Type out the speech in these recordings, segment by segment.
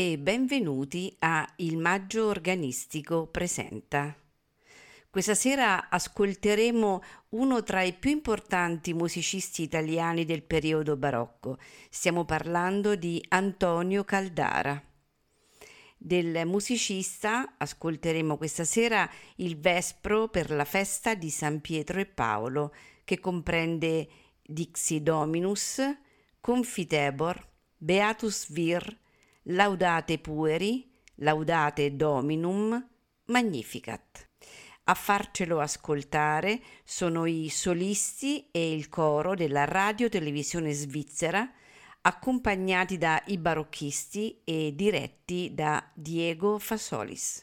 e benvenuti a Il Maggio Organistico Presenta. Questa sera ascolteremo uno tra i più importanti musicisti italiani del periodo barocco. Stiamo parlando di Antonio Caldara. Del musicista ascolteremo questa sera il Vespro per la festa di San Pietro e Paolo, che comprende Dixi Dominus, Confitebor, Beatus Vir, Laudate Pueri, Laudate Dominum, Magnificat. A farcelo ascoltare sono i solisti e il coro della Radio Televisione Svizzera, accompagnati dai barocchisti e diretti da Diego Fasolis.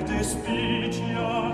recte spicia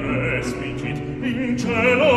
respicit in cielo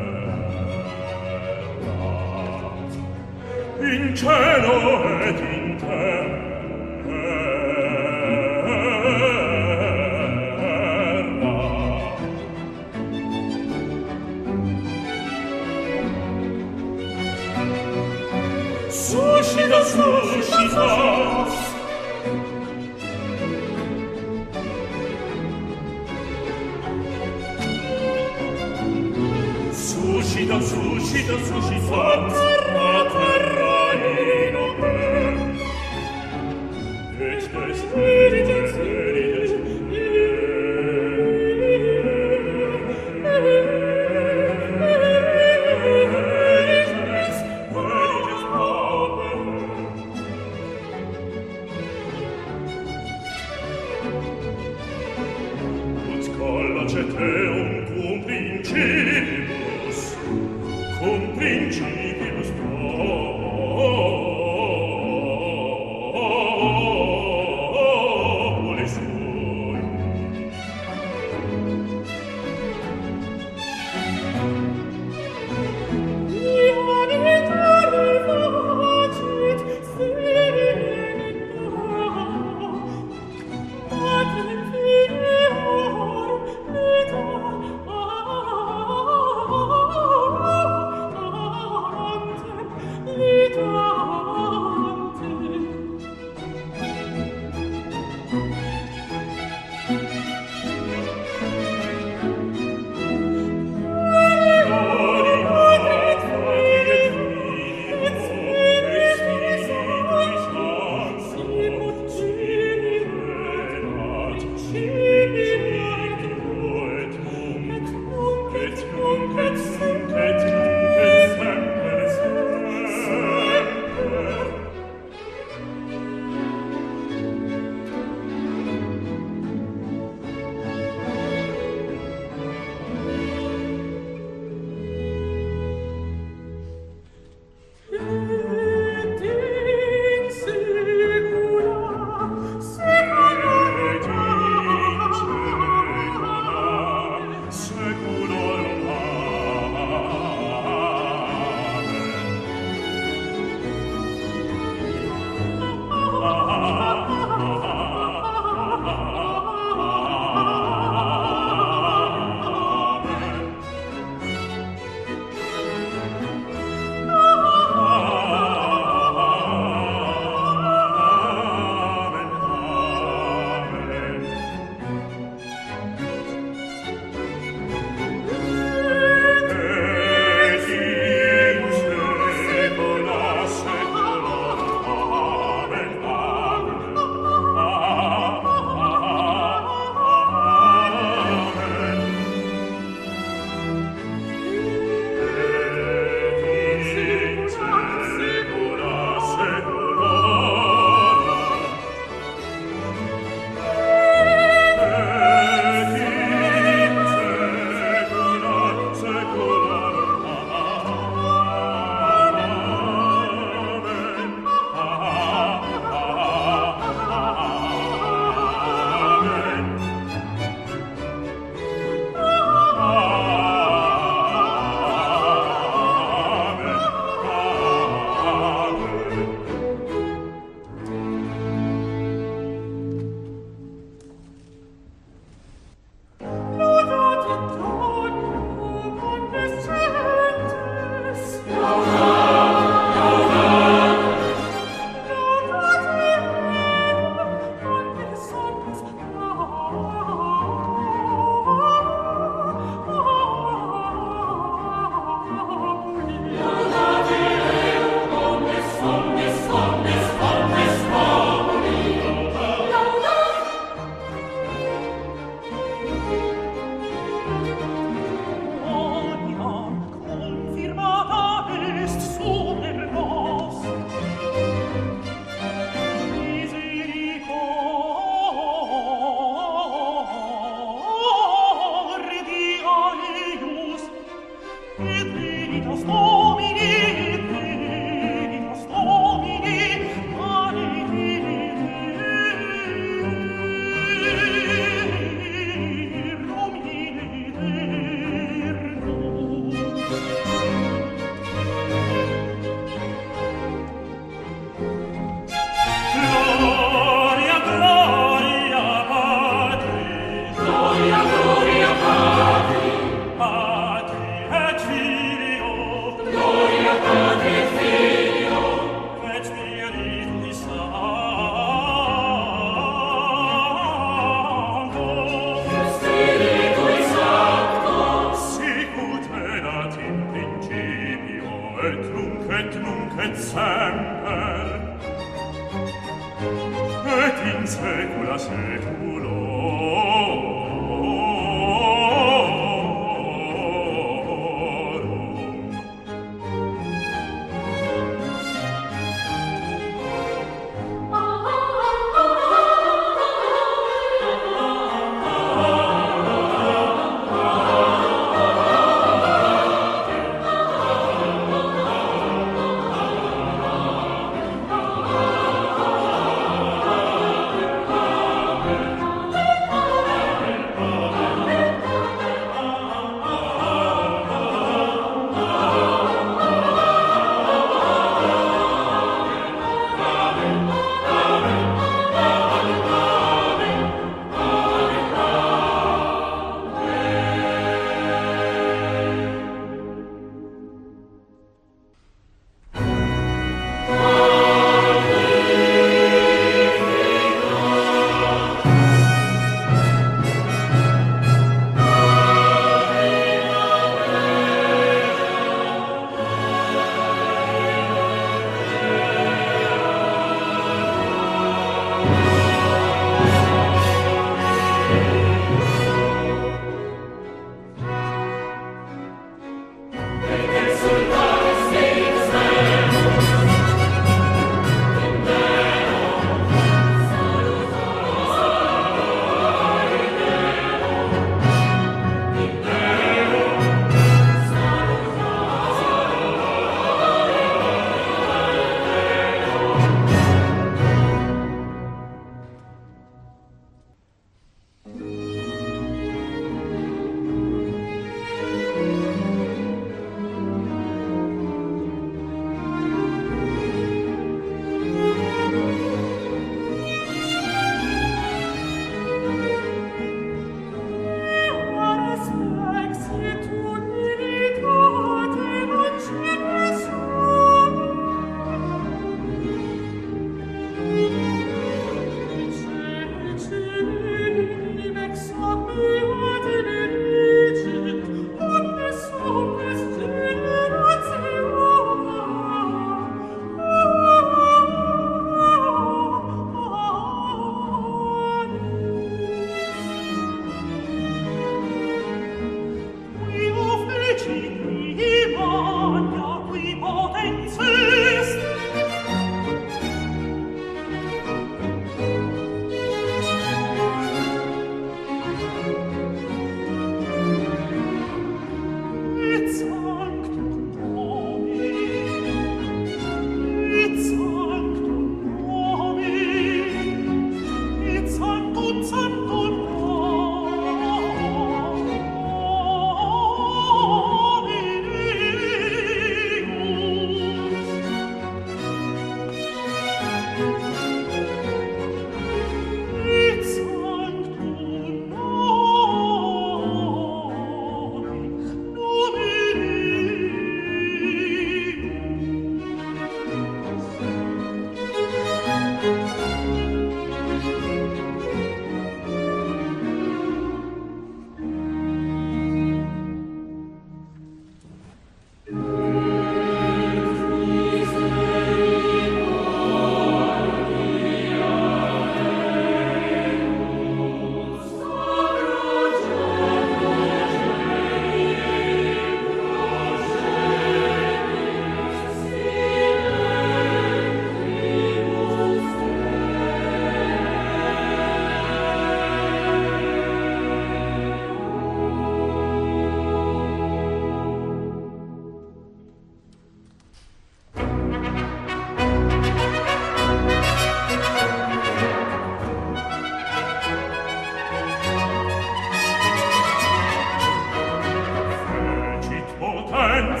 potenz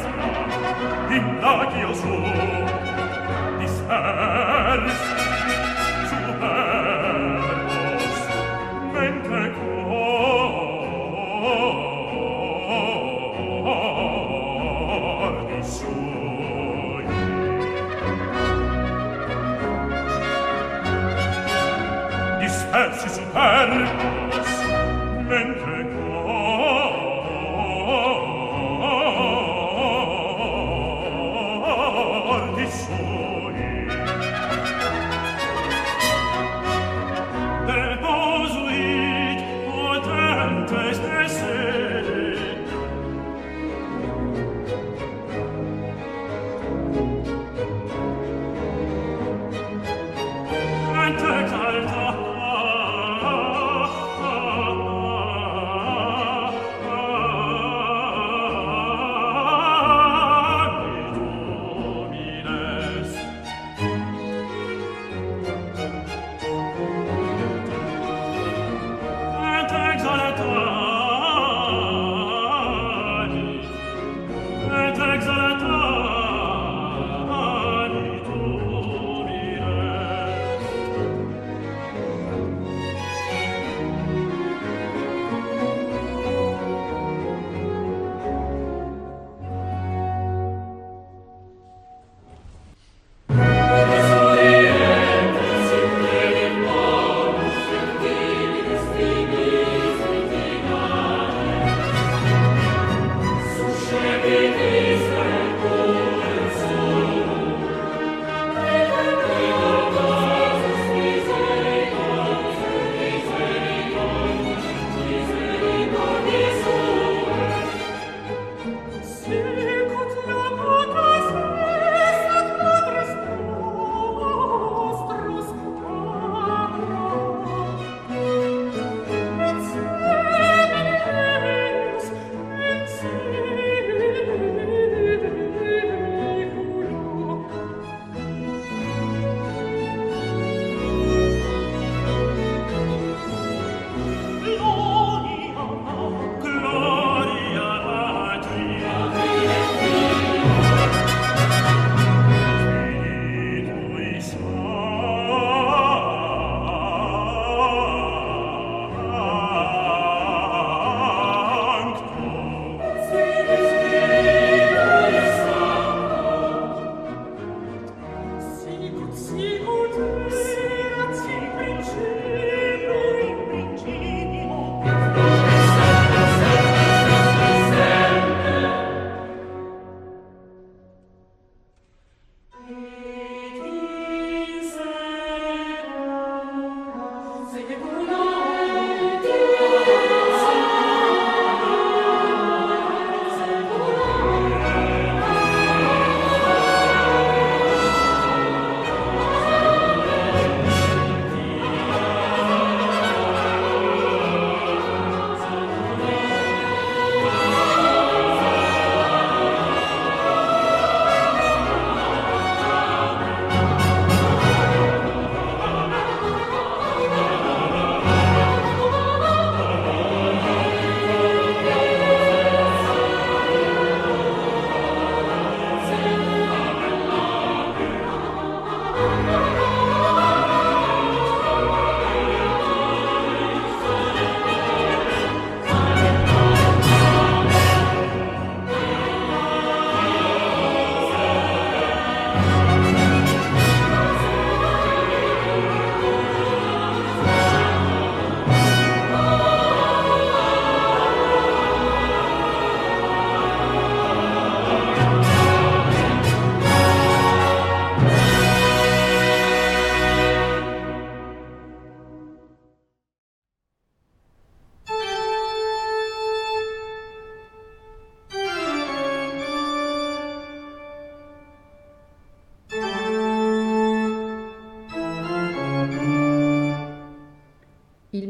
in lacio suo dispers superbos mente cordi sui. Dispersi superbos